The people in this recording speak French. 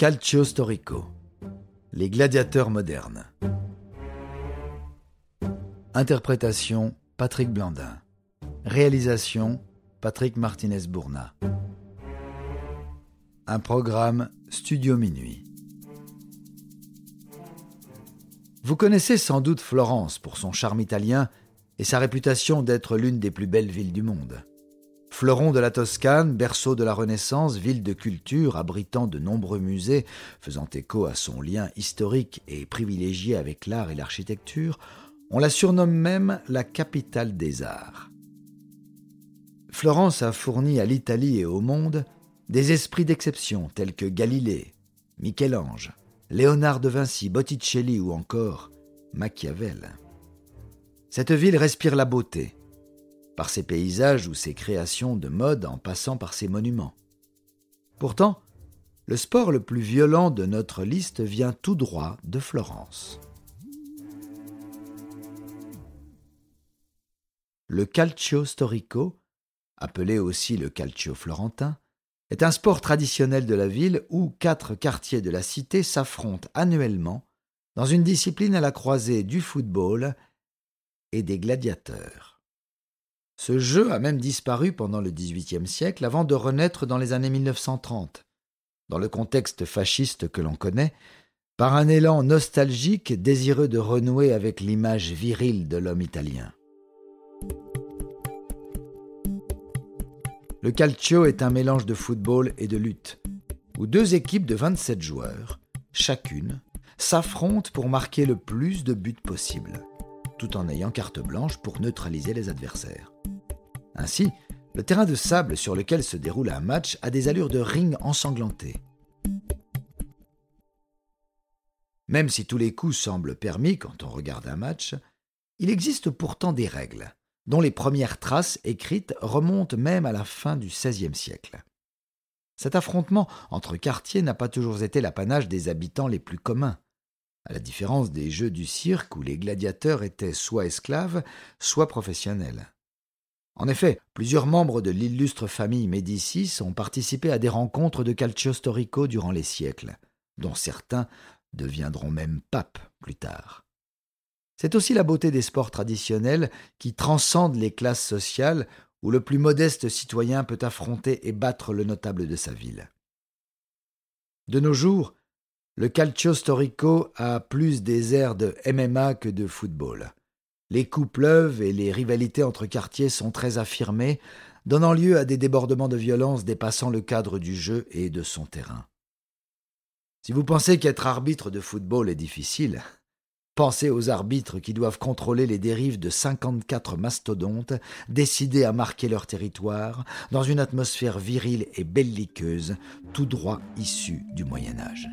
Calcio Storico. Les gladiateurs modernes. Interprétation Patrick Blandin. Réalisation Patrick Martinez-Bourna. Un programme Studio Minuit. Vous connaissez sans doute Florence pour son charme italien et sa réputation d'être l'une des plus belles villes du monde. Fleuron de la Toscane, berceau de la Renaissance, ville de culture abritant de nombreux musées, faisant écho à son lien historique et privilégié avec l'art et l'architecture, on la surnomme même la capitale des arts. Florence a fourni à l'Italie et au monde des esprits d'exception tels que Galilée, Michel-Ange, Léonard de Vinci, Botticelli ou encore Machiavel. Cette ville respire la beauté, par ses paysages ou ses créations de mode en passant par ses monuments. Pourtant, le sport le plus violent de notre liste vient tout droit de Florence. Le calcio storico, appelé aussi le calcio florentin, est un sport traditionnel de la ville où quatre quartiers de la cité s'affrontent annuellement dans une discipline à la croisée du football et des gladiateurs. Ce jeu a même disparu pendant le XVIIIe siècle avant de renaître dans les années 1930. Dans le contexte fasciste que l'on connaît, par un élan nostalgique désireux de renouer avec l'image virile de l'homme italien. Le calcio est un mélange de football et de lutte, où deux équipes de 27 joueurs, chacune, s'affrontent pour marquer le plus de buts possible, tout en ayant carte blanche pour neutraliser les adversaires. Ainsi, le terrain de sable sur lequel se déroule un match a des allures de ring ensanglanté. Même si tous les coups semblent permis quand on regarde un match, il existe pourtant des règles, dont les premières traces écrites remontent même à la fin du XVIe siècle. Cet affrontement entre quartiers n'a pas toujours été l'apanage des habitants les plus communs, à la différence des jeux du cirque où les gladiateurs étaient soit esclaves, soit professionnels. En effet, plusieurs membres de l'illustre famille Médicis ont participé à des rencontres de calcio storico durant les siècles, dont certains deviendront même papes plus tard. C'est aussi la beauté des sports traditionnels qui transcendent les classes sociales où le plus modeste citoyen peut affronter et battre le notable de sa ville. De nos jours, le calcio storico a plus des airs de MMA que de football. Les coups pleuvent et les rivalités entre quartiers sont très affirmées, donnant lieu à des débordements de violence dépassant le cadre du jeu et de son terrain. Si vous pensez qu'être arbitre de football est difficile, pensez aux arbitres qui doivent contrôler les dérives de 54 mastodontes décidés à marquer leur territoire dans une atmosphère virile et belliqueuse, tout droit issue du Moyen Âge.